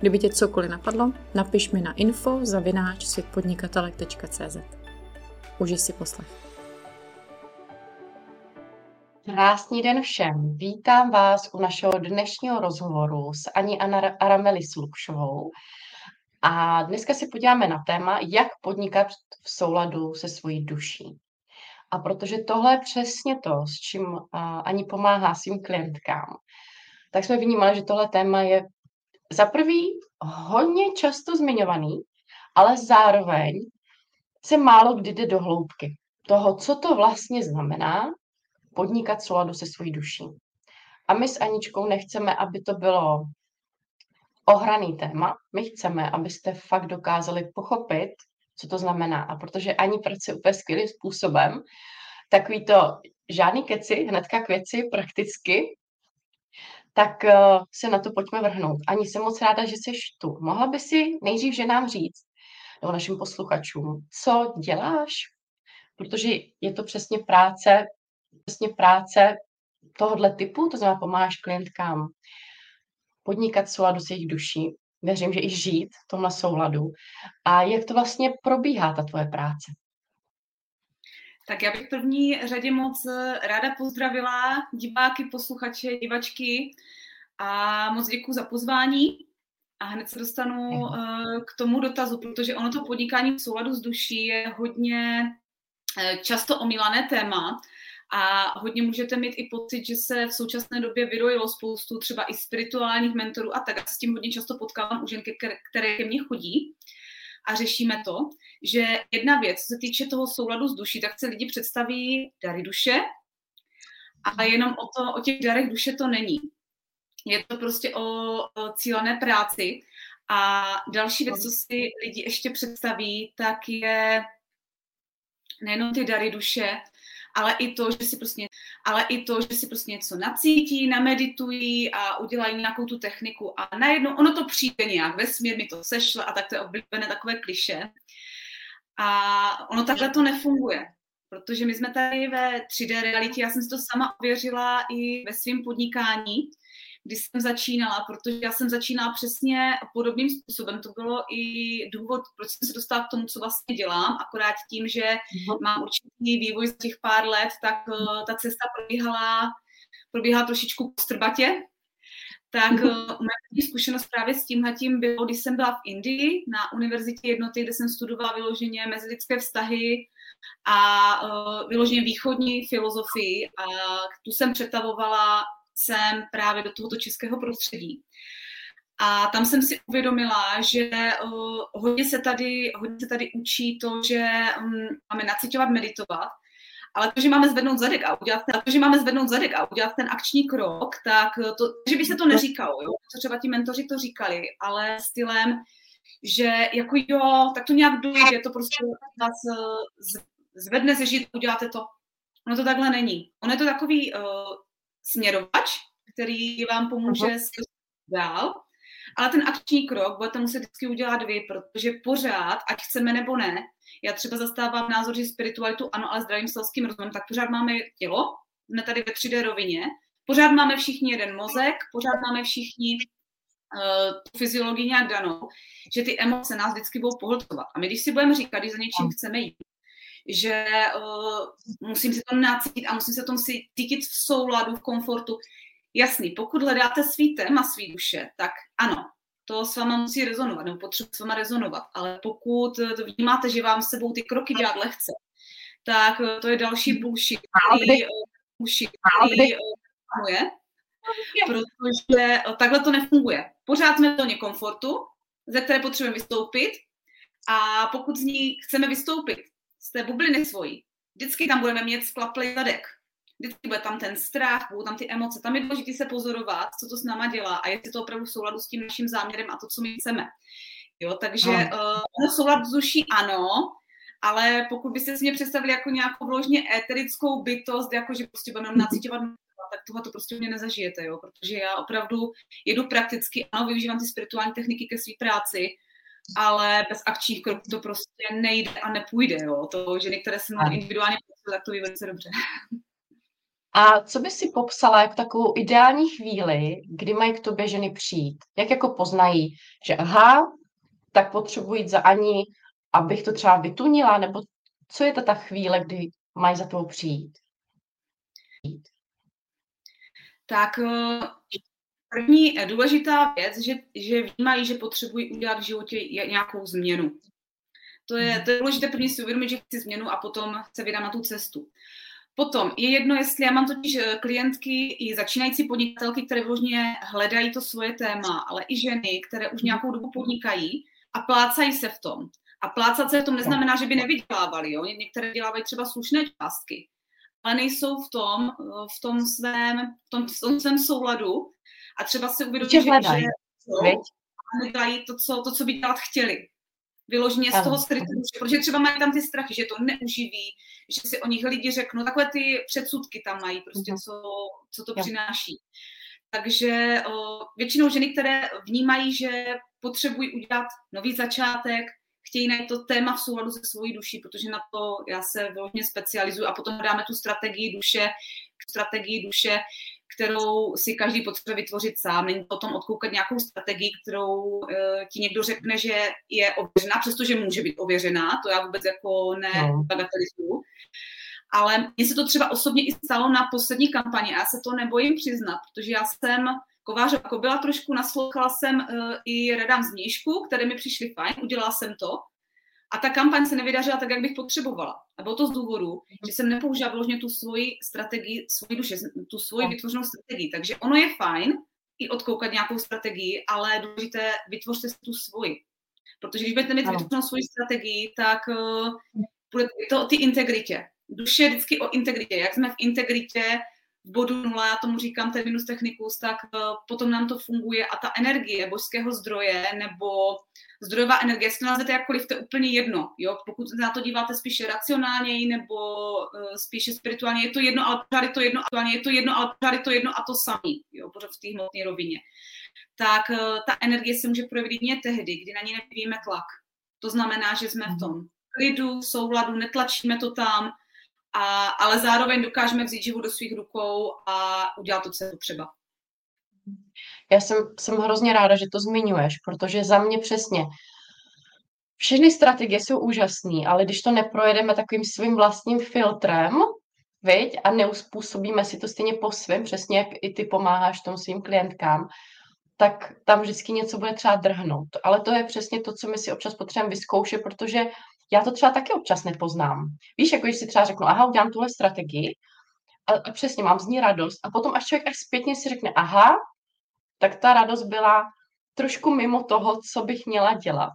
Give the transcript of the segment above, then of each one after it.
Kdyby tě cokoliv napadlo, napiš mi na info zavináč světpodnikatelek.cz. Užij si poslech. Krásný den všem. Vítám vás u našeho dnešního rozhovoru s Ani Arameli Slukšovou. A dneska si podíváme na téma, jak podnikat v souladu se svojí duší. A protože tohle je přesně to, s čím Ani pomáhá svým klientkám, tak jsme vnímali, že tohle téma je za prvý hodně často zmiňovaný, ale zároveň se málo kdy jde do hloubky toho, co to vlastně znamená podnikat souladu se svojí duší. A my s Aničkou nechceme, aby to bylo ohraný téma. My chceme, abyste fakt dokázali pochopit, co to znamená. A protože Ani pracuje úplně skvělým způsobem, takový to žádný keci, hnedka k věci, prakticky, tak uh, se na to pojďme vrhnout. Ani jsem moc ráda, že jsi tu. Mohla by si nejdřív že nám říct, nebo našim posluchačům, co děláš? Protože je to přesně práce, přesně práce tohohle typu, to znamená pomáháš klientkám podnikat souladu s jejich duší. Věřím, že i žít v tomhle souladu. A jak to vlastně probíhá, ta tvoje práce? Tak já bych v první řadě moc eh, ráda pozdravila diváky, posluchače, divačky a moc děkuji za pozvání. A hned se dostanu uh, k tomu dotazu, protože ono to podnikání v souladu s duší je hodně uh, často omílané téma a hodně můžete mít i pocit, že se v současné době vyrojilo spoustu třeba i spirituálních mentorů a tak. A s tím hodně často potkávám u žen, které ke mně chodí a řešíme to, že jedna věc, co se týče toho souladu s duší, tak se lidi představí dary duše, ale jenom o, to, o těch darech duše to není. Je to prostě o, o cílené práci. A další věc, co si lidi ještě představí, tak je nejenom ty dary duše, ale i to, že si prostě, ale i to, že si prostě něco nacítí, nameditují a udělají nějakou tu techniku a najednou ono to přijde nějak, vesmír mi to sešle a tak to je oblíbené takové kliše. A ono takhle to nefunguje, protože my jsme tady ve 3D realitě, já jsem si to sama ověřila i ve svém podnikání, když jsem začínala, protože já jsem začínala přesně podobným způsobem. To bylo i důvod, proč jsem se dostala k tomu, co vlastně dělám, akorát tím, že uh-huh. mám určitý vývoj z těch pár let, tak uh, ta cesta probíhala, probíhala trošičku postrbatě, tak uh, moje zkušenost právě s tímhletím bylo, když jsem byla v Indii na univerzitě jednoty, kde jsem studovala vyloženě mezilidské vztahy a uh, vyloženě východní filozofii a tu jsem přetavovala sem právě do tohoto českého prostředí. A tam jsem si uvědomila, že uh, hodně, se tady, hodně se tady učí to, že um, máme nacitovat, meditovat, ale to, že máme zvednout zadek a udělat ten, to, že máme zvednout zadek a udělat ten akční krok, tak to, že by se to neříkalo, jo? Co třeba ti mentoři to říkali, ale stylem, že jako jo, tak to nějak dojde, to prostě vás zvedne ze žít, uděláte to. Ono to takhle není. Ono je to takový uh, směrovač, který vám pomůže uh-huh. dál, ale ten akční krok budete muset vždycky udělat vy, protože pořád, ať chceme nebo ne, já třeba zastávám názor, že spiritualitu ano, ale zdravým selským rozumem, tak pořád máme tělo, jsme tady ve 3D rovině, pořád máme všichni jeden mozek, pořád máme všichni uh, tu fyziologii nějak danou, že ty emoce nás vždycky budou pohlcovat. A my, když si budeme říkat, když za něčím chceme jít, že uh, musím si to nacítit a musím se tom si cítit v souladu, v komfortu. Jasný, pokud hledáte svý téma, svý duše, tak ano, to s váma musí rezonovat, nebo potřebuje s váma rezonovat. Ale pokud to vnímáte, že vám sebou ty kroky dělat lehce, tak eh, to je další bullshit, který, eh, bullshit, který funguje, protože takhle to nefunguje. Pořád jsme v zóně komfortu, ze které potřebujeme vystoupit a pokud z ní chceme vystoupit, z té bubliny svojí, vždycky tam budeme mít sklaplý zadek. Vždycky bude tam ten strach, budou tam ty emoce. Tam je důležité se pozorovat, co to s náma dělá a jestli to opravdu v souladu s tím naším záměrem a to, co my chceme. Jo, takže uh, soulad duší ano, ale pokud byste si mě představili jako nějakou vložně éterickou bytost, jako že prostě budeme mhm. nacítěvat tak tohle to prostě mě nezažijete, jo, protože já opravdu jedu prakticky, ano, využívám ty spirituální techniky ke své práci, ale bez akčních kroků to prostě nejde a nepůjde, jo. To ženy, které se mnou individuálně pracují, tak to ví velice dobře. A co by si popsala jako takovou ideální chvíli, kdy mají k tobě ženy přijít? Jak jako poznají, že aha, tak potřebuji jít za Ani, abych to třeba vytunila, nebo co je to ta chvíle, kdy mají za tou přijít? Tak eh, první důležitá věc, že, že vnímají, že potřebují udělat v životě nějakou změnu. To je, to je důležité první si uvědomit, že chci změnu a potom se vydám na tu cestu. Potom je jedno, jestli já mám totiž eh, klientky i začínající podnikatelky, které vložně hledají to svoje téma, ale i ženy, které už nějakou dobu podnikají a plácají se v tom. A plácat se v tom neznamená, že by nevydělávali. Jo? Některé dělávají třeba slušné částky, ale nejsou v tom, eh, v tom svém, v tom, v tom svém souladu a třeba si uvědomí, že, že, že to co, to, co by dělat chtěli. Vyloženě z toho skrytého, protože třeba mají tam ty strachy, že to neuživí, že si o nich lidi řeknou, takové ty předsudky tam mají, prostě mhm. co, co to přináší. Takže o, většinou ženy, které vnímají, že potřebují udělat nový začátek, chtějí najít to téma v souladu se svojí duší, protože na to já se vyloženě specializuju a potom dáme tu strategii duše, strategii duše, kterou si každý potřebuje vytvořit sám. Není to o tom odkoukat nějakou strategii, kterou uh, ti někdo řekne, že je ověřená, přestože může být ověřená, to já vůbec jako nebagatelizuju. No. Ale mně se to třeba osobně i stalo na poslední kampani a já se to nebojím přiznat, protože já jsem kováře jako byla trošku, naslouchala jsem uh, i radám z které mi přišly fajn, udělala jsem to, a ta kampaň se nevydařila tak, jak bych potřebovala. A bylo to z důvodu, mhm. že jsem nepoužila vložně tu svoji strategii, svoji duše, tu svoji no. vytvořenou strategii. Takže ono je fajn i odkoukat nějakou strategii, ale důležité vytvořte si tu svoji. Protože když budete mít vytvořenou svoji strategii, tak uh, bude to o ty integritě. Duše je vždycky o integritě. Jak jsme v integritě, bodu nula, já tomu říkám terminus technicus, tak uh, potom nám to funguje a ta energie božského zdroje nebo zdrojová energie, jestli to nazvete jakkoliv, to je úplně jedno. Jo? Pokud na to díváte spíše racionálněji nebo uh, spíše spirituálně, je to jedno, ale pořád je to jedno, aktuálně je to jedno, ale pořád je to jedno a to samý, jo? pořád v té hmotné rovině. Tak uh, ta energie se může projevit jedině tehdy, kdy na ní nevyvíjíme tlak. To znamená, že jsme v mhm. tom klidu, souladu, netlačíme to tam, a, ale zároveň dokážeme vzít život do svých rukou a udělat to, co je potřeba. Já jsem, jsem hrozně ráda, že to zmiňuješ, protože za mě přesně všechny strategie jsou úžasné, ale když to neprojedeme takovým svým vlastním filtrem, viď, a neuspůsobíme si to stejně po svém, přesně jak i ty pomáháš tomu svým klientkám, tak tam vždycky něco bude třeba drhnout. Ale to je přesně to, co my si občas potřebujeme vyzkoušet, protože já to třeba taky občas nepoznám. Víš, jako když si třeba řeknu, aha, udělám tuhle strategii, a, a přesně mám z ní radost. A potom až člověk až zpětně si řekne, aha, tak ta radost byla trošku mimo toho, co bych měla dělat.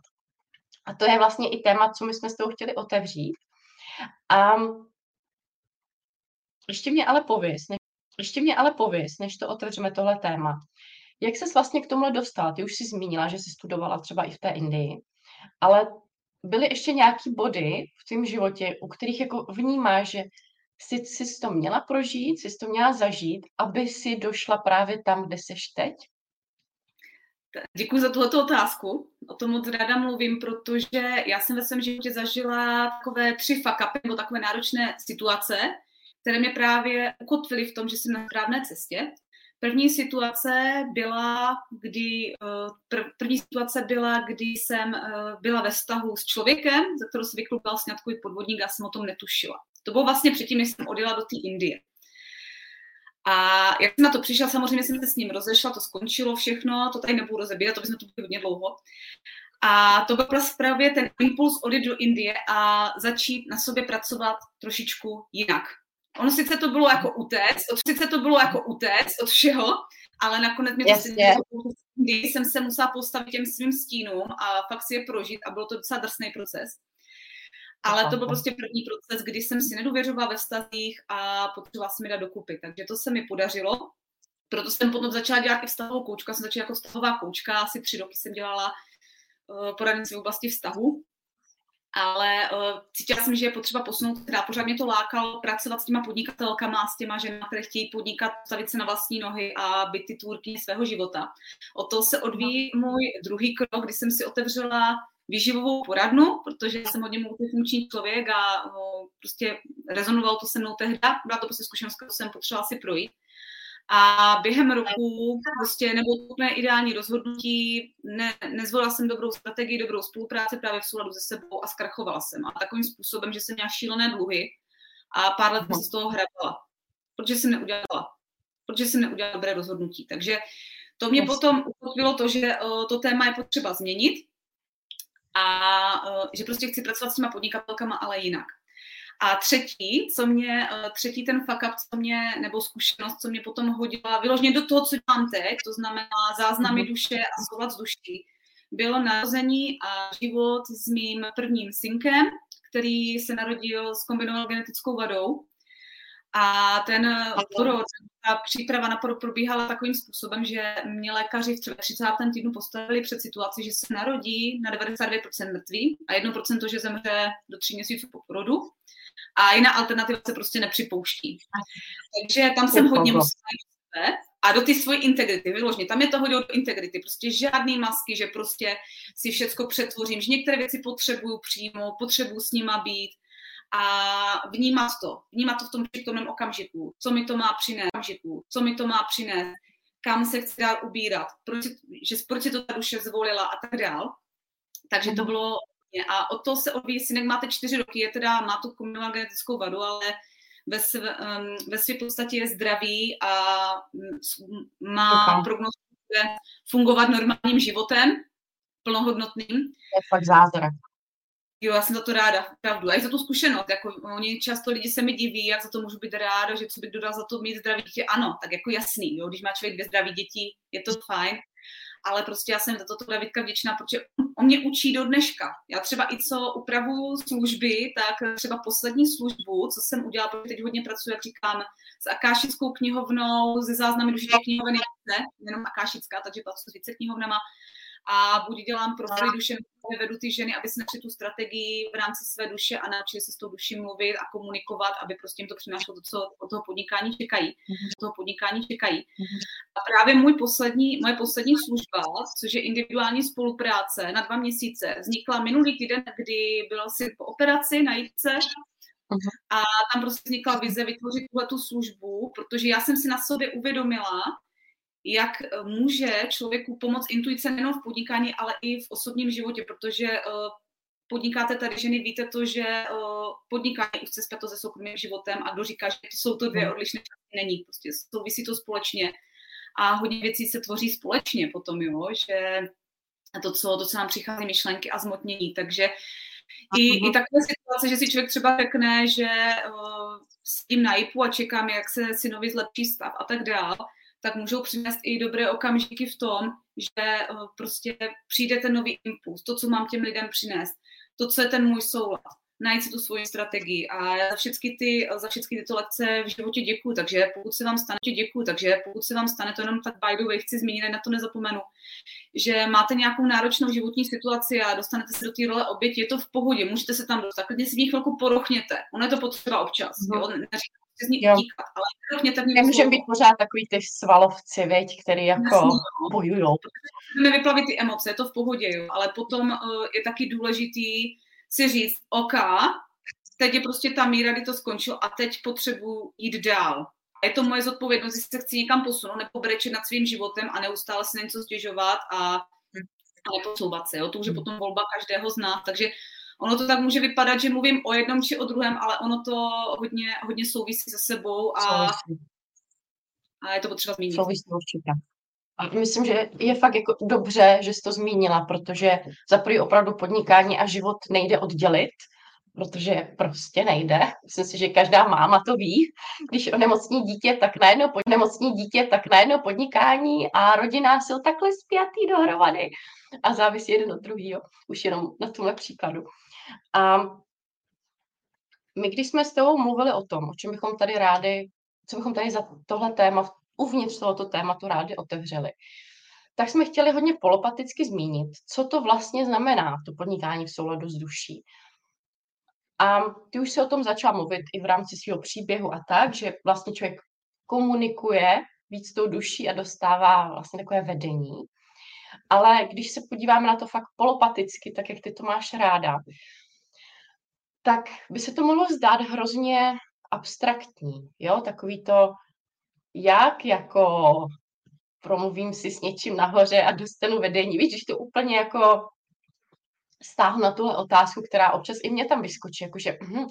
A to je vlastně i téma, co my jsme s tou chtěli otevřít. A ještě mě ale pověs, než, ještě mě ale pověs, než to otevřeme tohle téma. Jak ses vlastně k tomuhle dostala? Ty už jsi zmínila, že jsi studovala třeba i v té Indii, ale byly ještě nějaký body v tvém životě, u kterých jako vnímáš, že jsi, jsi to měla prožít, jsi to měla zažít, aby si došla právě tam, kde jsi teď? Děkuji za tuto otázku. O tom moc ráda mluvím, protože já jsem ve svém životě zažila takové tři fakapy nebo takové náročné situace, které mě právě ukotvily v tom, že jsem na správné cestě. První situace byla, kdy, eh, první situace byla, kdy jsem eh, byla ve vztahu s člověkem, za kterou se vyklubal sňatkový podvodník a jsem o tom netušila. To bylo vlastně předtím, než jsem odjela do té Indie. A jak jsem na to přišla, samozřejmě jsem se s ním rozešla, to skončilo všechno, to tady nebudu rozebírat, to by jsme tu byli hodně dlouho. A to byl právě ten impuls odjet do Indie a začít na sobě pracovat trošičku jinak. Ono sice to bylo jako utéct, od, sice to bylo jako utéct od všeho, ale nakonec mi to se kdy jsem se musela postavit těm svým stínům a fakt si je prožít a byl to docela drsný proces. Ale to byl prostě první proces, kdy jsem si nedůvěřovala ve vztazích a potřebovala se mi dát dokupy. Takže to se mi podařilo. Proto jsem potom začala dělat i vztahovou koučku. Já jsem začala jako vztahová koučka, asi tři roky jsem dělala poradenství v oblasti vztahu, ale uh, cítila jsem, že je potřeba posunout, teda pořád mě to lákalo pracovat s těma podnikatelkama, s těma ženami, které chtějí podnikat, stavit se na vlastní nohy a být ty tvůrky svého života. O to se odvíjí můj druhý krok, kdy jsem si otevřela výživovou poradnu, protože jsem hodně multifunkční člověk a uh, prostě rezonovalo to se mnou tehdy, byla to prostě zkušenost, kterou jsem potřebovala si projít. A během roku prostě nebo úplně ideální rozhodnutí, ne, nezvolila jsem dobrou strategii, dobrou spolupráci právě v souladu se sebou a zkrachovala jsem. A takovým způsobem, že jsem měla šílené dluhy a pár let jsem se z toho hrabala. Protože jsem neudělala. Protože jsem neudělala dobré rozhodnutí. Takže to mě potom ukotvilo to, že uh, to téma je potřeba změnit a uh, že prostě chci pracovat s těma podnikatelkama, ale jinak. A třetí, co mě, eh, třetí ten fuck up, co mě, nebo zkušenost, co mě potom hodila vyloženě do toho, co dělám teď, to znamená záznamy mhm. duše a soulad z duší, bylo narození a život s mým prvním synkem, který se narodil s kombinovanou genetickou vadou. A ten porod, ta příprava na porod probíhala takovým způsobem, že mě lékaři v 30. týdnu postavili před situaci, že se narodí na 99% mrtvý a 1% že zemře do 3 měsíců po porodu a jiná alternativa se prostě nepřipouští. Takže tam jsem hodně musela a do ty svojí integrity, vyložně, tam je to hodně do integrity, prostě žádný masky, že prostě si všecko přetvořím, že některé věci potřebuju přímo, potřebuju s nima být a vnímat to, vnímat to v tom přítomném okamžiku, co mi to má přinést, okamžiku, co mi to má přinést, kam se chci dál ubírat, proč, že proč si to ta duše zvolila a tak dál. Takže to mhm. bylo a o to se odvíjí, synek máte čtyři roky, je teda, má tu kombinovanou genetickou vadu, ale ve, své, um, ve své podstatě je zdravý a má okay. prognozu, že fungovat normálním životem, plnohodnotným. Je fakt zázrak. Jo, já jsem za to ráda, pravdu. A i za tu zkušenost. Jako, oni často lidi se mi diví, jak za to můžu být ráda, že co bych dodal za to mít zdraví dítě. Ano, tak jako jasný, jo, když má člověk dvě zdraví děti, je to fajn ale prostě já jsem za toto Davidka vděčná, protože on mě učí do dneška. Já třeba i co upravuju služby, tak třeba poslední službu, co jsem udělala, protože teď hodně pracuji, jak říkám, s akášickou knihovnou, ze záznamy dušiček knihovny, ne, jenom akášická, takže pracuji s více knihovnama, a buď dělám profily duše, vedu ty ženy, aby si našli tu strategii v rámci své duše a naučili se s tou duší mluvit a komunikovat, aby prostě jim to přinášelo to, co od toho podnikání čekají. Mm-hmm. toho podnikání čekají. Mm-hmm. A právě můj poslední, moje poslední služba, což je individuální spolupráce na dva měsíce, vznikla minulý týden, kdy byl si po operaci na jídce mhm. a tam prostě vznikla vize vytvořit tuhle tu službu, protože já jsem si na sobě uvědomila, jak eh, může člověku pomoct intuice nejen v podnikání, ale i v osobním životě, protože eh, podnikáte tady ženy, víte to, že eh, podnikání už se zpěto se soukromým životem a kdo říká, že to jsou to dvě hmm. odlišné části, není, prostě souvisí to společně a hodně věcí se tvoří společně potom, jo, že to, co, to, co nám přichází myšlenky a zmotnění, takže i, i takové situace, že si člověk třeba řekne, že uh, s tím na a čekám, jak se synovi zlepší stav a tak dál, tak můžou přinést i dobré okamžiky v tom, že eh, prostě přijde ten nový impuls, to, co mám těm lidem přinést, to, co je ten můj soulad, najít si tu svoji strategii a já za všechny, ty, za všechny tyto lekce v životě děkuju, takže pokud se vám stane, děkuju, takže pokud se vám stane, to jenom tak by the way chci zmínit, na to nezapomenu, že máte nějakou náročnou životní situaci a dostanete se do té role oběti, je to v pohodě, můžete se tam dostat, klidně si v ní chvilku porochněte, ono je to potřeba občas, mm-hmm. jo? Neříkám, z ní utíkat, ale mě tak Nemůžeme být pořád takový ty svalovci, veď, který jako bojují. Můžeme vyplavit ty emoce, je to v pohodě, jo, ale potom uh, je taky důležitý si říct, OK, teď je prostě ta míra, kdy to skončilo a teď potřebuji jít dál. A je to moje zodpovědnost, jestli se chci někam posunout nebo brečet nad svým životem a neustále si něco stěžovat a, a neposouvat se. Jo? To už je hmm. potom volba každého z nás. Takže ono to tak může vypadat, že mluvím o jednom či o druhém, ale ono to hodně, hodně souvisí se sebou a, a je to potřeba zmínit. Souvisí určitě. A myslím, že je fakt jako dobře, že jsi to zmínila, protože za prvý opravdu podnikání a život nejde oddělit, protože prostě nejde. Myslím si, že každá máma to ví. Když onemocní dítě, tak najednou, onemocní dítě, tak najednou podnikání a rodina jsou takhle spjatý dohromady a závisí jeden od druhého. Už jenom na tomhle příkladu. A my, když jsme s tebou mluvili o tom, o čem bychom tady rádi, co bychom tady za tohle téma, uvnitř tohoto tématu rádi otevřeli, tak jsme chtěli hodně polopaticky zmínit, co to vlastně znamená, to podnikání v souladu s duší. A ty už se o tom začala mluvit i v rámci svého příběhu a tak, že vlastně člověk komunikuje víc tou duší a dostává vlastně takové vedení. Ale když se podíváme na to fakt polopaticky, tak jak ty to máš ráda, tak by se to mohlo zdát hrozně abstraktní, jo, takový to, jak jako promluvím si s něčím nahoře a dostanu vedení. Víš, když to úplně jako stáhnu na tuhle otázku, která občas i mě tam vyskočí, jakože hm,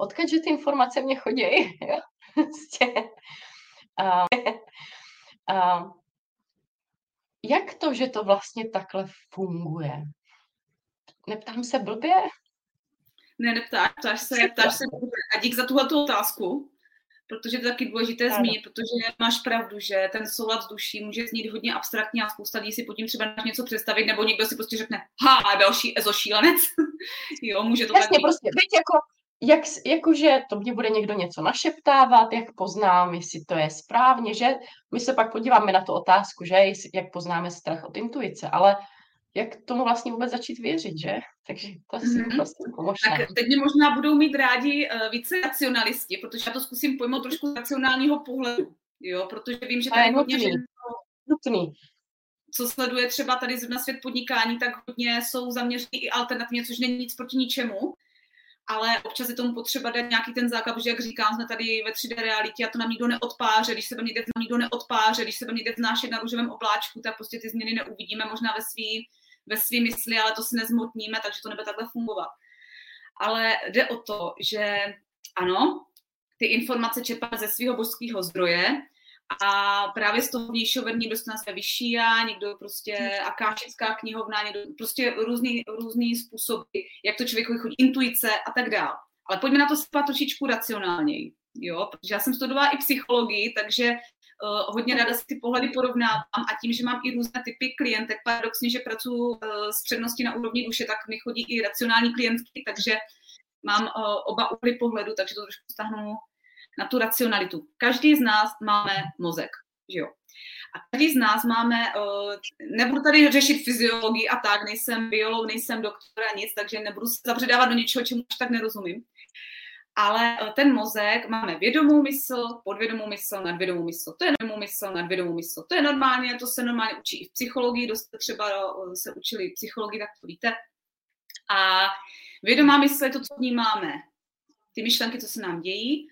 odkud, že ty informace mě chodí? Prostě. jak to, že to vlastně takhle funguje? Neptám se blbě? Ne, neptáš, ptáš se, ptáš se A dík za tuhle otázku, protože to je taky důležité ano. zmínit, protože máš pravdu, že ten soulad s duší může znít hodně abstraktně a spousta lidí si pod tím třeba něco představit, nebo někdo si prostě řekne, ha, další ezošílenec. jo, může to Jasně, tak být. prostě, víš, jako, jak, jakože to mě bude někdo něco našeptávat, jak poznám, jestli to je správně, že my se pak podíváme na tu otázku, že jak poznáme strach od intuice, ale jak tomu vlastně vůbec začít věřit, že? Takže to si mm-hmm. prostě Tak teď mě možná budou mít rádi uh, více racionalisti, protože já to zkusím pojmout trošku z racionálního pohledu, jo, protože vím, že tady hodně žen, nutný. co sleduje třeba tady na svět podnikání, tak hodně jsou zaměření i alternativně, což není nic proti ničemu, ale občas je tomu potřeba dát nějaký ten základ, protože jak říkám, jsme tady ve 3D realitě a to nám nikdo neodpáře, když se někde nikdo neodpáře, když se někde vznášet na růžovém obláčku, tak prostě ty změny neuvidíme možná ve svý ve své mysli, ale to si nezmotníme, takže to nebude takhle fungovat. Ale jde o to, že ano, ty informace čerpá ze svého božského zdroje a právě z toho vnějšího vedení dostane své vyšší já, někdo prostě akášická knihovna, někdo prostě různý, různý způsoby, jak to člověk chodí, intuice a tak dále. Ale pojďme na to spát trošičku racionálněji. Jo, protože já jsem studovala i psychologii, takže hodně ráda si ty pohledy porovnávám a tím, že mám i různé typy klientek, paradoxně, že pracuji uh, s předností na úrovni duše, tak mi chodí i racionální klientky, takže mám uh, oba úhly pohledu, takže to trošku stáhnu na tu racionalitu. Každý z nás máme mozek, že jo. A každý z nás máme, nebudu tady řešit fyziologii a tak, nejsem biolog, nejsem doktor a nic, takže nebudu se zabředávat do něčeho, čemu už tak nerozumím ale eh, ten mozek máme vědomou mysl, podvědomou mysl, nadvědomou mysl. To je vědomou mysl, nadvědomou mysl. To je normálně, to se normálně učí i v psychologii, dost třeba eh, se učili psychologii, tak to víte. A vědomá mysl je to, co vnímáme. Ty myšlenky, co se nám dějí.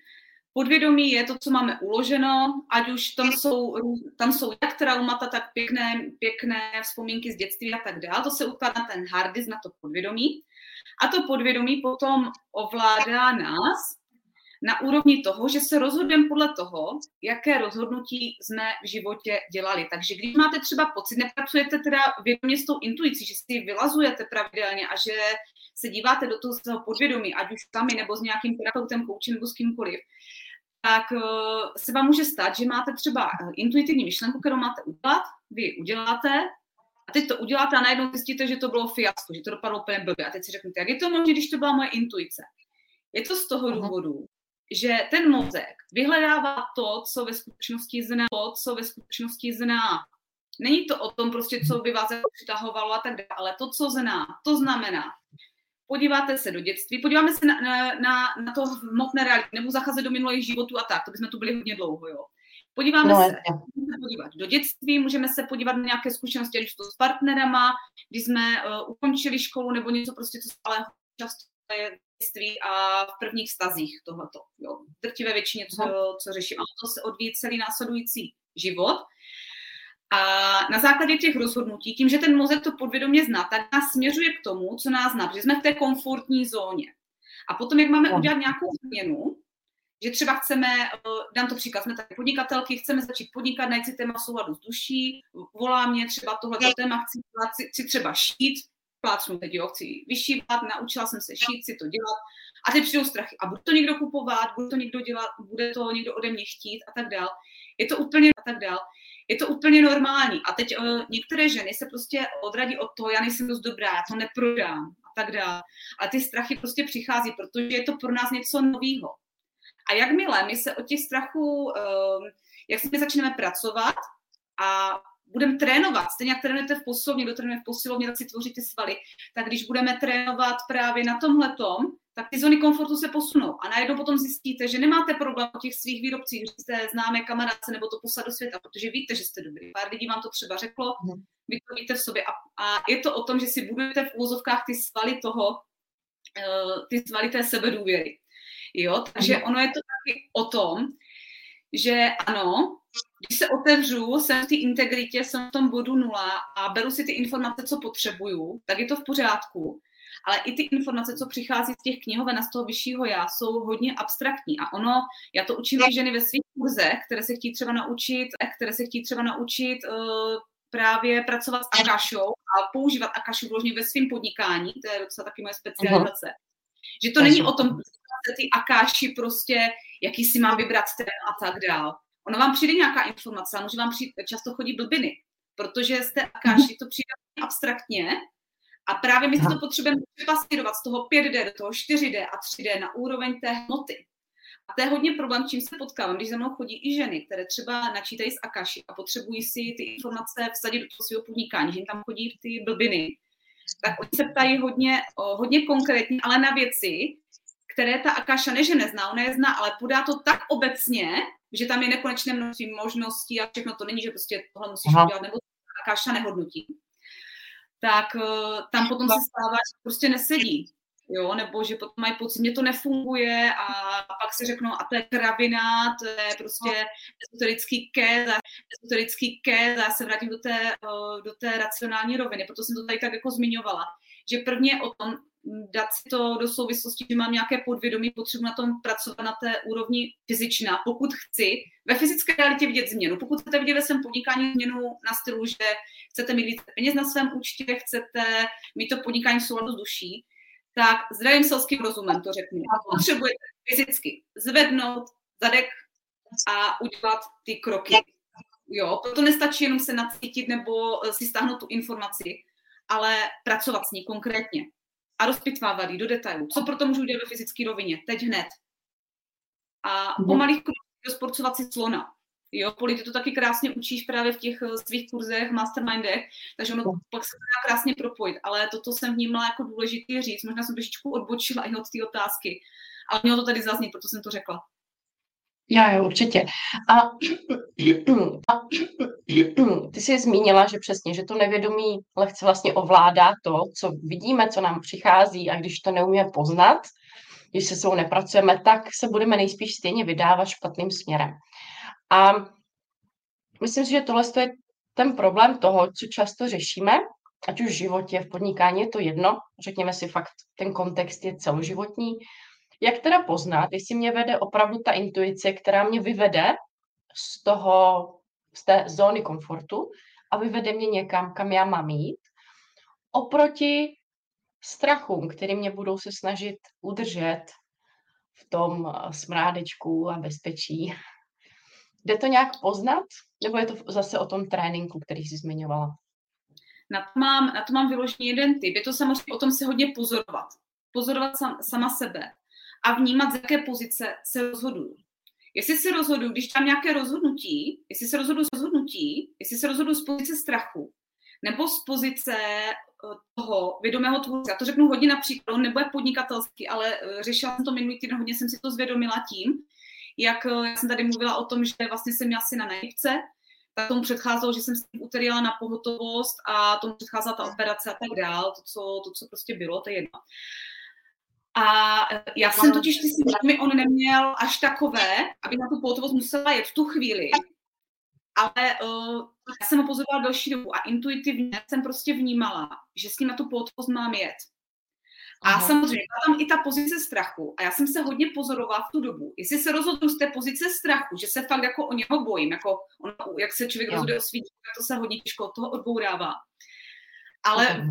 Podvědomí je to, co máme uloženo, ať už tam jsou, tam jsou jak traumata, tak pěkné, pěkné vzpomínky z dětství a tak dále. To se ukládá ten hard disk na to podvědomí. A to podvědomí potom ovládá nás na úrovni toho, že se rozhodujeme podle toho, jaké rozhodnutí jsme v životě dělali. Takže když máte třeba pocit, nepracujete teda vědomě s tou intuicí, že si vylazujete pravidelně a že se díváte do toho svého podvědomí, ať už sami nebo s nějakým terapeutem, koučem nebo s kýmkoliv, tak eh, se vám může stát, že máte třeba intuitivní myšlenku, kterou máte udělat, vy uděláte, a teď to uděláte a najednou zjistíte, že to bylo fiasko, že to dopadlo úplně blbě. A teď si řeknete, jak je to možné, když to byla moje intuice? Je to z toho důvodu, že ten mozek vyhledává to, co ve skutečnosti zná, to, co ve skutečnosti zná. Není to o tom prostě, co by vás přitahovalo a tak dále, ale to, co zná. To znamená, podíváte se do dětství, podíváme se na, na, na, na to v hmotné realitě, nebo zacházet do minulých životů a tak, to bychom tu byli hodně dlouho, jo. Podíváme no, se, můžeme podívat do dětství, můžeme se podívat na nějaké zkušenosti, už to s partnerama, když jsme uh, ukončili školu nebo něco prostě, co ale často je dětství a v prvních stazích tohleto. Jo. V drtivé většině, co, co řeším. A to se odvíjí celý následující život. A na základě těch rozhodnutí, tím, že ten mozek to podvědomě zná, tak nás směřuje k tomu, co nás zná, protože jsme v té komfortní zóně. A potom, jak máme udělat nějakou změnu, že třeba chceme, eh, dám to příklad, jsme tady podnikatelky, chceme začít podnikat, najít si téma souladu s duší, volá mě třeba tohleto téma, chci, chci, chci třeba šít, plácnu teď, jo, chci vyšívat, naučila jsem se šít, si to dělat a teď přijdou strachy. A bude to někdo kupovat, bude to někdo dělat, bude to někdo ode mě chtít a tak dál. Je to úplně a tak dál. Je to úplně normální. A teď uh, některé ženy se prostě odradí od toho, já nejsem dost dobrá, já to neprodám a tak dál. A ty strachy prostě přichází, protože je to pro nás něco nového. A jakmile my se od těch strachů, ehm, jak se my začneme pracovat a budeme trénovat, stejně jak trénujete v posilovně, kdo trénuje v posilovně, tak si tvoří ty svaly, tak když budeme trénovat právě na tomhletom, tak ty zóny komfortu se posunou a najednou potom zjistíte, že nemáte problém o těch svých výrobcích, že jste známé kamarádce nebo to poslat do světa, protože víte, že jste dobrý. Pár lidí vám to třeba řeklo, mhm. vy to víte v sobě a, a je to o tom, že si budujete v úvozovkách ty svaly toho, uh, ty svaly té sebedůvěry. Jo, takže mhm. ono je to taky o tom, že ano, když se otevřu, jsem v té integritě, jsem v tom bodu nula a beru si ty informace, co potřebuju, tak je to v pořádku. Ale i ty informace, co přichází z těch knihoven a z toho vyššího já, jsou hodně abstraktní. A ono, já to učím ženy ve svých kurzech, které se chtějí třeba naučit, které se chtějí třeba naučit uh, právě pracovat s Akašou a používat Akašu vložně ve svém podnikání, to je docela taky moje specializace. Uh-huh. Že to není o tom, ty Akáši prostě, jaký si mám vybrat ten a tak dál. Ono vám přijde nějaká informace, a může vám přijít, často chodí blbiny, protože jste Akáši, to přijde abstraktně a právě my si to potřebujeme přepasírovat z toho 5D do toho 4D a 3D na úroveň té hmoty. A to je hodně problém, čím se potkávám, když za mnou chodí i ženy, které třeba načítají z Akaši a potřebují si ty informace vsadit do toho svého podnikání, že jim tam chodí ty blbiny, tak oni se ptají hodně, hodně konkrétně, ale na věci, které ta Akaša ne, že nezná, ona je zná, ale podá to tak obecně, že tam je nekonečné množství možností a všechno to není, že prostě tohle musíš Aha. udělat, nebo Akaša nehodnotí. Tak uh, tam potom se stává, že prostě nesedí. Jo, nebo že potom mají pocit, že to nefunguje a pak si řeknou, a to je kravina, to je prostě esoterický kéz, esoterický kéz, a já se vrátím do té, uh, do té racionální roviny, proto jsem to tady tak jako zmiňovala, že prvně o tom, dát si to do souvislosti, že mám nějaké podvědomí, potřebuji na tom pracovat na té úrovni fyzičná. Pokud chci ve fyzické realitě vidět změnu, pokud chcete vidět ve svém podnikání změnu na stylu, že chcete mít více peněz na svém účtě, chcete mít to podnikání v souladu s duší, tak zdravým selským rozumem to řeknu. Potřebujete fyzicky zvednout zadek a udělat ty kroky. Jo, to nestačí jenom se nacítit nebo si stáhnout tu informaci, ale pracovat s ní konkrétně a rozpitvávat ji do detailů. Co proto můžu udělat ve fyzické rovině? Teď hned. A mhm. pomalých kroků rozporcovat si slona. Jo, Poli, ty to taky krásně učíš právě v těch eh, svých kurzech, mastermindech, takže ono pak se dá krásně propojit, ale toto jsem vnímala jako důležité říct, možná jsem trošičku odbočila i od té otázky, ale mělo to tady zaznít, proto jsem to řekla. Já jo, určitě. A, a ty jsi zmínila, že přesně, že to nevědomí lehce vlastně ovládá to, co vidíme, co nám přichází a když to neumíme poznat, když se svou nepracujeme, tak se budeme nejspíš stejně vydávat špatným směrem. A myslím si, že tohle je ten problém toho, co často řešíme, ať už v životě, v podnikání je to jedno, řekněme si fakt, ten kontext je celoživotní, jak teda poznat, jestli mě vede opravdu ta intuice, která mě vyvede z toho, z té zóny komfortu a vyvede mě někam, kam já mám jít, oproti strachům, který mě budou se snažit udržet v tom eh, smrádečku a bezpečí. Jde to nějak poznat, nebo je to zase o tom tréninku, který jsi zmiňovala? Na to mám, na to mám vyložený jeden typ. Je to samozřejmě o tom se hodně pozorovat. Pozorovat sam, sama sebe a vnímat, z jaké pozice se rozhoduju. Jestli se rozhoduju, když tam nějaké rozhodnutí, jestli se rozhoduju z rozhodnutí, jestli se rozhoduju z pozice strachu, nebo z pozice eh, toho vědomého tvůrce. Já to řeknu hodně například, on nebude podnikatelský, ale eh, řešila jsem to minulý týden, hodně jsem si to zvědomila tím, jak eh, já jsem tady mluvila o tom, že vlastně jsem měla si na nejvce, tak tomu předcházelo, že jsem si úterý na pohotovost a tomu předcházela ta operace a tak dál, to, co, to, co prostě bylo, to je jedno. A e, já jsem totiž ty symptomy on neměl až takové, aby na tu pohotovost musela jet v tu chvíli. Ale uh, já jsem ho pozorovala další dobu a intuitivně jsem prostě vnímala, že s ním na tu pohotovost mám jet. A Aha. samozřejmě byla tam i ta pozice strachu. A já jsem se hodně pozorovala v tu dobu. Jestli se rozhodnu z té pozice strachu, že se fakt jako o něho bojím, jako on, jak se člověk rozhoduje o svých, to se hodně těžko od toho odbourává. Ale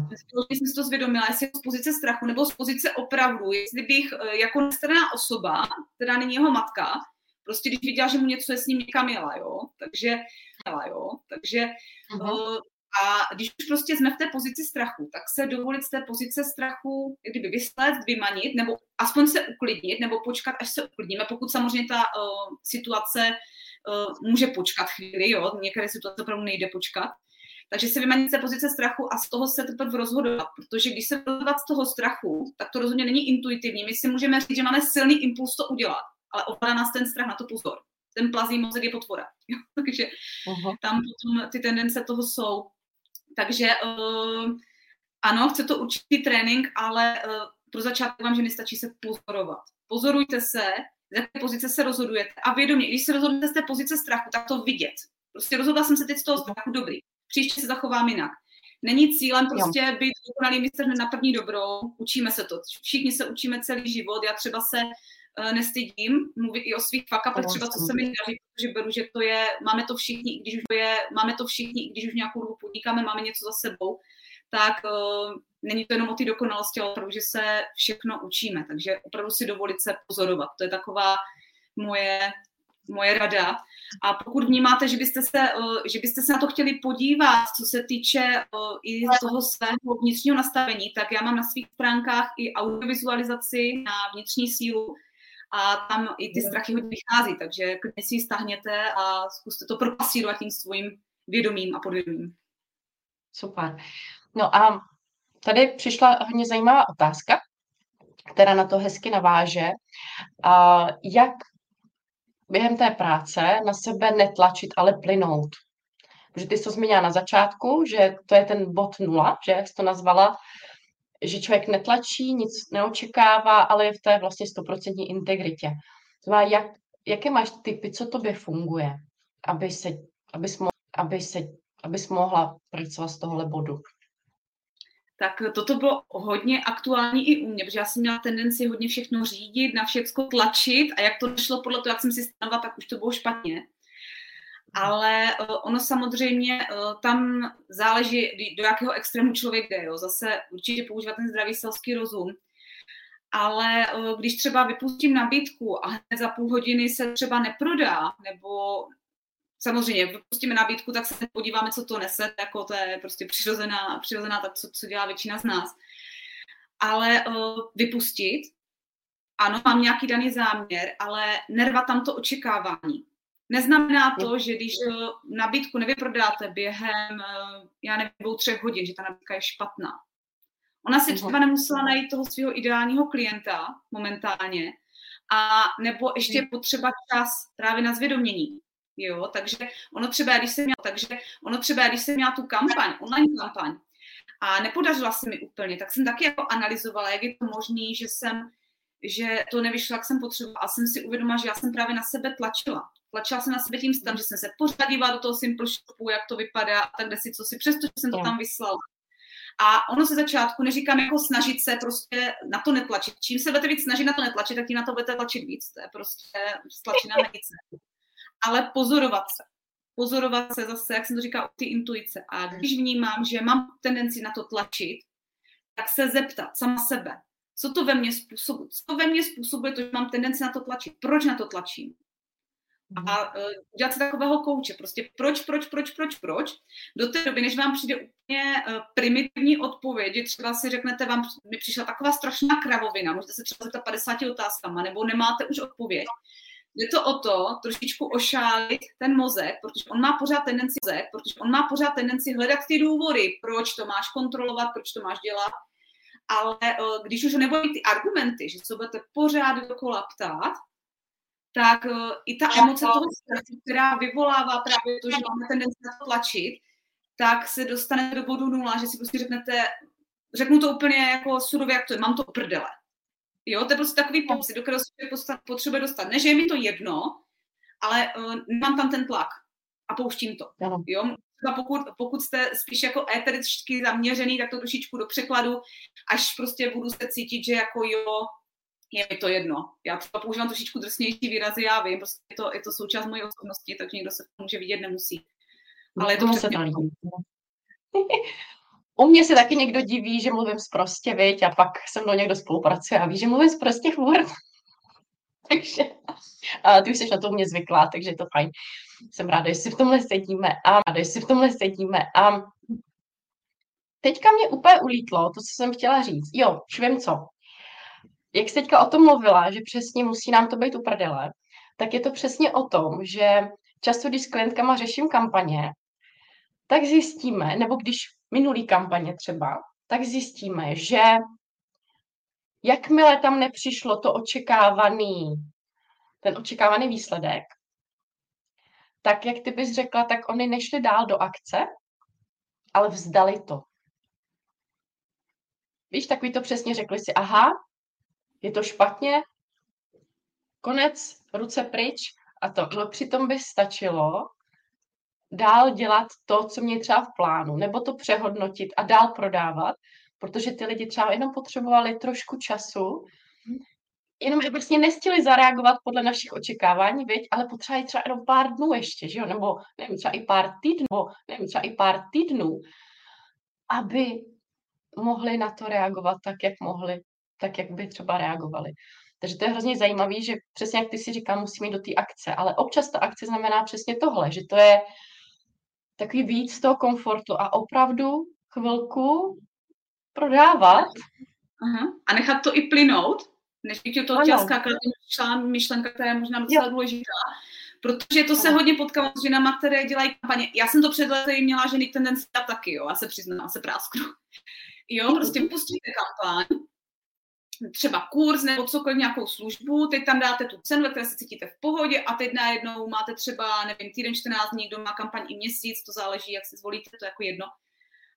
když jsem si to zvědomila, jestli z pozice strachu nebo z pozice opravdu, jestli bych eh, jako nestraná osoba, která není jeho matka, prostě když viděla, že mu něco je s ním někam jela, jo, takže, jela, jo, takže uh-huh. a když už prostě jsme v té pozici strachu, tak se dovolit z té pozice strachu kdyby vyslet, vymanit, nebo aspoň se uklidnit, nebo počkat, až se uklidníme, pokud samozřejmě ta uh, situace uh, může počkat chvíli, jo, některé situace opravdu nejde počkat, Takže se vymanit z té pozice strachu a z toho se teprve rozhodovat, protože když se rozhodovat z toho strachu, tak to rozhodně není intuitivní. My si můžeme říct, že máme silný impuls to udělat, ale ovládá nás ten strach na to pozor. Ten plazí mozek je potvora. Takže uh-huh. tam potom ty tendence toho jsou. Takže uh, ano, chce to určitý trénink, ale uh, pro začátek vám, že nestačí se pozorovat. Pozorujte se, z jaké pozice se rozhodujete. A vědomě, když se rozhodnete z té pozice strachu, tak to vidět. Prostě rozhodla jsem se teď z toho strachu, dobrý. Příště se zachovám jinak. Není cílem prostě jo. být dokonalý mistr na první dobrou, učíme se to. Všichni se učíme celý život, já třeba se uh, nestydím mluvit i o svých fakapech, třeba co se mi daří, protože beru, že to je, máme to všichni, když už je, máme to všichni, když už nějakou dobu podnikáme, máme něco za sebou, tak uh, není to jenom o té dokonalosti, ale opravdu, že se všechno učíme. Takže opravdu si dovolit se pozorovat. To je taková moje, moje rada. A pokud vnímáte, že byste, se, uh, že byste se na to chtěli podívat, co se týče uh, i toho svého vnitřního nastavení, tak já mám na svých stránkách i audiovizualizaci na vnitřní sílu a tam i ty strachy hodně vychází, takže klidně si ji stáhněte a zkuste to propasírovat tím svým vědomím a podvědomím. Super. No a tady přišla hodně zajímavá otázka, která na to hezky naváže. A jak během té práce na sebe netlačit, ale plynout? Protože ty jsi to zmínila na začátku, že to je ten bod nula, že jak jsi to nazvala, že člověk netlačí, nic neočekává, ale je v té vlastně stoprocentní integritě. Znamená, jak, jaké máš typy, co tobě funguje, aby se, abys, mo, aby se, abys mohla pracovat z tohohle bodu? Tak toto bylo hodně aktuální i u mě, protože já jsem měla tendenci hodně všechno řídit, na všechno tlačit a jak to nešlo podle toho, jak jsem si stanovala, tak už to bylo špatně. Ale eh, ono samozřejmě eh, tam záleží, do jakého extrému člověk jde. Jo. Zase určitě používat ten zdravý selský rozum. Ale eh, když třeba vypustím nabídku a hned za půl hodiny se třeba neprodá, nebo samozřejmě vypustíme nabídku, tak se podíváme, co to nese, jako to je prostě přirozená, přirozená tak, co, co dělá většina z nás. Ale uh, vypustit, ano, mám nějaký daný záměr, ale nervat tam to očekávání. Neznamená to, že když uh, nabídku nevyprodáte během, uh, já nevím, dvou, třech hodin, že ta nabídka je špatná. Ona si třeba nemusela najít toho svého ideálního klienta momentálně, a nebo ještě potřeba čas právě na zvědomění. Jo, takže ono třeba, když jsem měla, takže ono třeba, když jsem měla tu kampaň, online kampaň, a nepodařila se mi úplně, tak jsem taky jako analyzovala, jak je to možné, že jsem, že to nevyšlo, jak jsem potřebovala. A jsem si uvědomila, že já jsem právě na sebe tlačila. Tlačila jsem na sebe tím stavem, že jsem se pořád dívala do toho Simple Shopu, jak to vypadá a tak si co si, přesto, že jsem to tam vyslala. A ono se začátku neříkám jako snažit se prostě na to netlačit. Čím se budete víc snažit na to netlačit, tak tím na to budete tlačit víc. To je prostě stlačená medice ale pozorovat se. Pozorovat se zase, jak jsem to říkala, ty intuice. A když vnímám, že mám tendenci na to tlačit, tak se zeptat sama sebe, co to ve mně způsobuje, co ve mně způsobuje to, že mám tendenci na to tlačit, proč na to tlačím. A uh, dělat se takového kouče, prostě proč, proč, proč, proč, proč. Do té doby, než vám přijde úplně uh, primitivní odpověď, že třeba si řeknete, vám mi přišla taková strašná kravovina, můžete se třeba zeptat 50 otázkama, nebo nemáte už odpověď, Jde to o to trošičku ošálit ten mozek, protože on má pořád tendenci, mozek, protože on má pořád tendenci hledat ty důvody, proč to máš kontrolovat, proč to máš dělat. Ale eh, když už nebudou ty argumenty, že se budete pořád dokola ptát, tak eh, i ta emoce toho stresu, která vyvolává právě to, že máme tendenci na to tlačit, tak se dostane do bodu nula, že si prostě řeknete, řeknu to úplně jako surově, jak to je, mám to prdele. Jo, to je prostě takový pocit, do kterého se potřebuje dostat. Ne, že je mi to jedno, ale uh, nemám tam ten tlak a pouštím to. Jo, třeba pokud, pokud jste spíš jako étericky zaměřený, tak to trošičku do překladu, až prostě budu se cítit, že jako jo, je mi to jedno. Já třeba používám trošičku drsnější výrazy, já vím, prostě je to, je to součást mojí osobnosti, takže někdo se může vidět, nemusí. Ale je to přesně... U mě se taky někdo diví, že mluvím zprostě, viď, a pak se mnou někdo spolupracuje a ví, že mluvím zprostě furt. takže a ty už jsi na to mě zvyklá, takže je to fajn. Jsem ráda, že si v tomhle sedíme a ráda, že si v tomhle sedíme a teďka mě úplně ulítlo to, co jsem chtěla říct. Jo, už vím co. Jak jsi teďka o tom mluvila, že přesně musí nám to být uprdele, tak je to přesně o tom, že často, když s klientkama řeším kampaně, tak zjistíme, nebo když minulý kampaně třeba, tak zjistíme, že jakmile tam nepřišlo to očekávaný, ten očekávaný výsledek, tak jak ty bys řekla, tak oni nešli dál do akce, ale vzdali to. Víš, takový to přesně řekli si, aha, je to špatně, konec, ruce pryč a to. No přitom by stačilo dál dělat to, co mě třeba v plánu, nebo to přehodnotit a dál prodávat, protože ty lidi třeba jenom potřebovali trošku času, jenom vlastně nestihli zareagovat podle našich očekávání, viď? ale potřebovali třeba jenom pár dnů ještě, že jo? nebo nevím, třeba i pár týdnů, nebo nevím, třeba i pár týdnů, aby mohli na to reagovat tak, jak mohli, tak, jak by třeba reagovali. Takže to je hrozně zajímavé, že přesně jak ty si říká, musíme jít do té akce, ale občas ta akce znamená přesně tohle, že to je takový víc toho komfortu a opravdu chvilku prodávat. Aha. A nechat to i plynout, než by tě to chtěla skákat, myšlenka, která je možná docela jo. důležitá. Protože to se ano. hodně potkávám s ženama, které dělají kampaně. Já jsem to před lety měla ženy tendenci taky, jo, já se přiznám, se prásknu. Jo, prostě pustíte kampaň, třeba kurz nebo cokoliv, nějakou službu, teď tam dáte tu cenu, ve které se cítíte v pohodě a teď najednou máte třeba, nevím, týden, 14 dní, kdo má kampaň i měsíc, to záleží, jak si zvolíte, to jako jedno.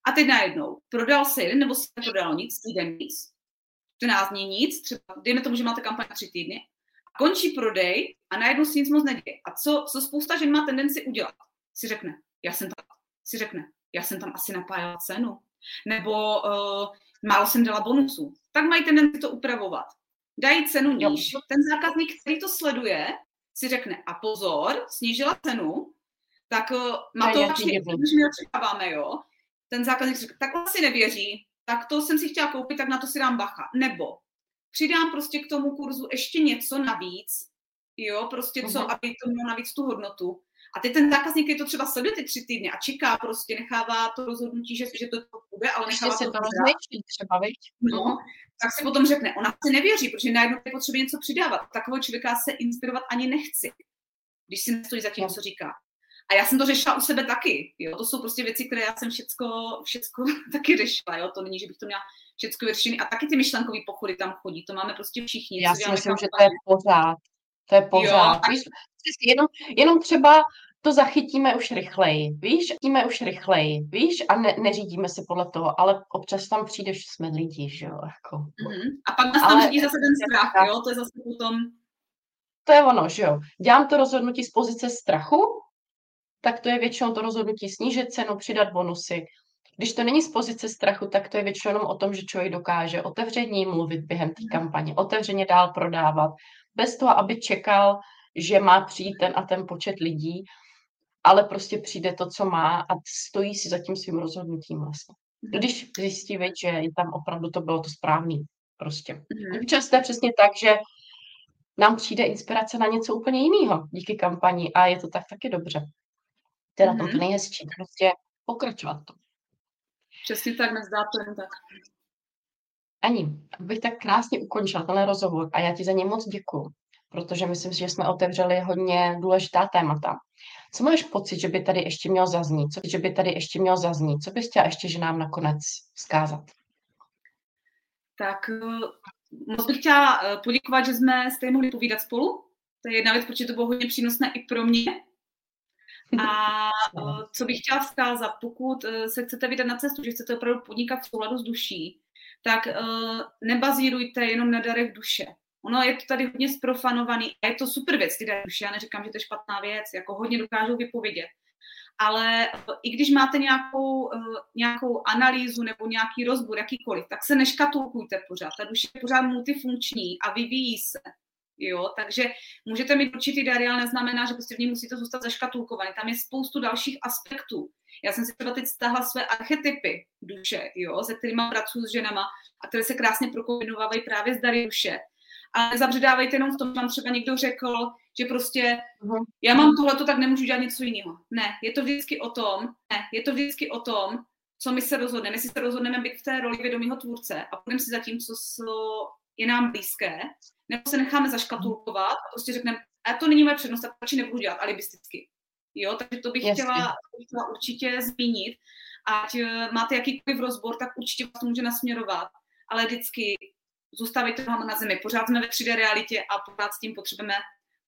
A teď najednou prodal se jeden nebo se neprodal nic, týden nic, 14 dní nic, třeba dejme tomu, že máte kampaň tři týdny, končí prodej a najednou si nic moc neděje. A co, co spousta žen má tendenci udělat? Si řekne, já jsem tam, si řekne, já jsem tam asi napájela cenu, nebo uh, málo jsem dala bonusu, tak mají tendenci to upravovat. Dají cenu níž. Ten zákazník, který to sleduje, si řekne, a pozor, snížila cenu, tak uh, má to vlastně, my očekáváme, jo. Ten zákazník si řekne, tak asi nevěří, tak to jsem si chtěla koupit, tak na to si dám bacha. Nebo přidám prostě k tomu kurzu ještě něco navíc, jo, prostě co, uh-huh. aby to mělo navíc tu hodnotu. A teď ten zákazník, je to třeba sleduje ty tři týdny a čeká prostě, nechává to rozhodnutí, že, že to bude, ale nechává Ještě to, to rozmýšlí třeba, viď? No, tak si potom řekne, ona si nevěří, protože najednou je potřeba něco přidávat. Takového člověka se inspirovat ani nechci, když si nestojí za tím, co říká. A já jsem to řešila u sebe taky. Jo? To jsou prostě věci, které já jsem všecko, všecko taky řešila. Jo? To není, že bych to měla všecko vyřešené. A taky ty myšlenkové pochody tam chodí. To máme prostě všichni. Já si myslím, že to je pořád. To je pořád. Jo, tak... Jenom, jenom třeba to zachytíme už rychleji, víš, zachytíme už rychleji, víš, a ne, neřídíme se podle toho, ale občas tam přijde, že jsme lidi, že jo, jako. Mm-hmm. A pak nás tam řídí zase ten strach, jo, to je zase potom... To je ono, že jo. Dělám to rozhodnutí z pozice strachu, tak to je většinou to rozhodnutí snížit cenu, přidat bonusy. Když to není z pozice strachu, tak to je většinou jenom o tom, že člověk dokáže otevřeně mluvit během té kampaně, otevřeně dál prodávat, bez toho, aby čekal, že má přijít ten a ten počet lidí, ale prostě přijde to, co má a stojí si za tím svým rozhodnutím vlastně. Když zjistí, veď, že tam opravdu to bylo to správné. Prostě. Mm-hmm. Často je přesně tak, že nám přijde inspirace na něco úplně jiného díky kampani a je to tak taky dobře. To je mm-hmm. na tom to nejhezčí. Prostě pokračovat to. Přesně tak, nezdá to jen tak. Ani, bych tak krásně ukončila tenhle rozhovor a já ti za ně moc děkuju, protože myslím si, že jsme otevřeli hodně důležitá témata. Co máš pocit, že by tady ještě mělo zaznít? Co, že by tady ještě mělo zaznít? Co bys chtěla ještě, že nám nakonec vzkázat? Tak eh, moc bych chtěla eh, poděkovat, že jsme s mohli povídat spolu. To je jedna věc, protože to bylo hodně přínosné i pro mě. A eh, co bych chtěla vzkázat, pokud se chcete vydat na cestu, že chcete opravdu podnikat v souladu s duší, tak nebazírujte jenom na darech duše ono je to tady hodně sprofanovaný a je to super věc, ty duše, já neříkám, že to je špatná věc, jako hodně dokážou vypovědět. Ale i když máte nějakou, eh, nějakou analýzu nebo nějaký rozbor, jakýkoliv, tak se neškatulkujte pořád. Ta duše je pořád multifunkční a vyvíjí se. Jo, takže můžete mít určitý dary, ale neznamená, že prostě v ní musíte zůstat zaškatulkovaný. Tam je spoustu dalších aspektů. Já jsem si třeba teď stáhla své archetypy duše, jo, se kterými pracuji s ženama a které se krásně prokombinovávají právě z dary duše a nezabředávejte jenom v tom, že vám třeba někdo řekl, že prostě uh-huh. já mám tohleto, tak nemůžu dělat něco jiného. Ne, je to vždycky o tom, ne, je to vždycky o tom, co my se rozhodneme. Jestli se rozhodneme být v té roli vědomého tvůrce a půjdeme si za tím, co je nám blízké, nebo se necháme zaškatulkovat a prostě řekneme, a to není moje přednost, tak radši nebudu dělat alibisticky. Jo, takže to bych chtěla, chtěla určitě zmínit. Ať eh, máte jakýkoliv rozbor, tak určitě vás to může nasměrovat. Ale vždycky zůstávejte nohama na zemi. Pořád jsme ve 3D realitě a pořád s tím potřebujeme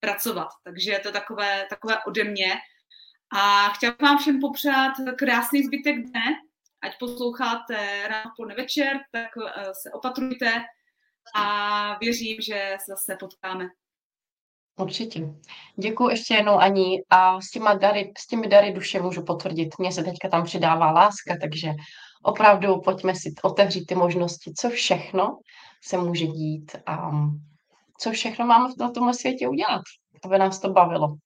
pracovat. Takže je to takové, takové ode mě. A chtěla bych vám všem popřát krásný zbytek dne, ať posloucháte ráno, po večer, tak eh, se opatrujte a věřím, že se zase potkáme. Určitě. Děkuji ještě jednou Ani a s, těma dary, s těmi dary duše můžu potvrdit. Mně se teďka tam přidává láska, takže opravdu pojďme si otevřít ty možnosti, co všechno se může dít a co všechno máme na tomhle světě udělat, aby nás to bavilo.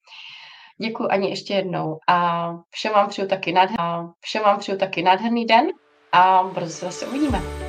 Děkuji Ani ještě jednou a všem vám přeju taky nádherný, všem vám přeju taky nádherný den a brzy se zase uvidíme.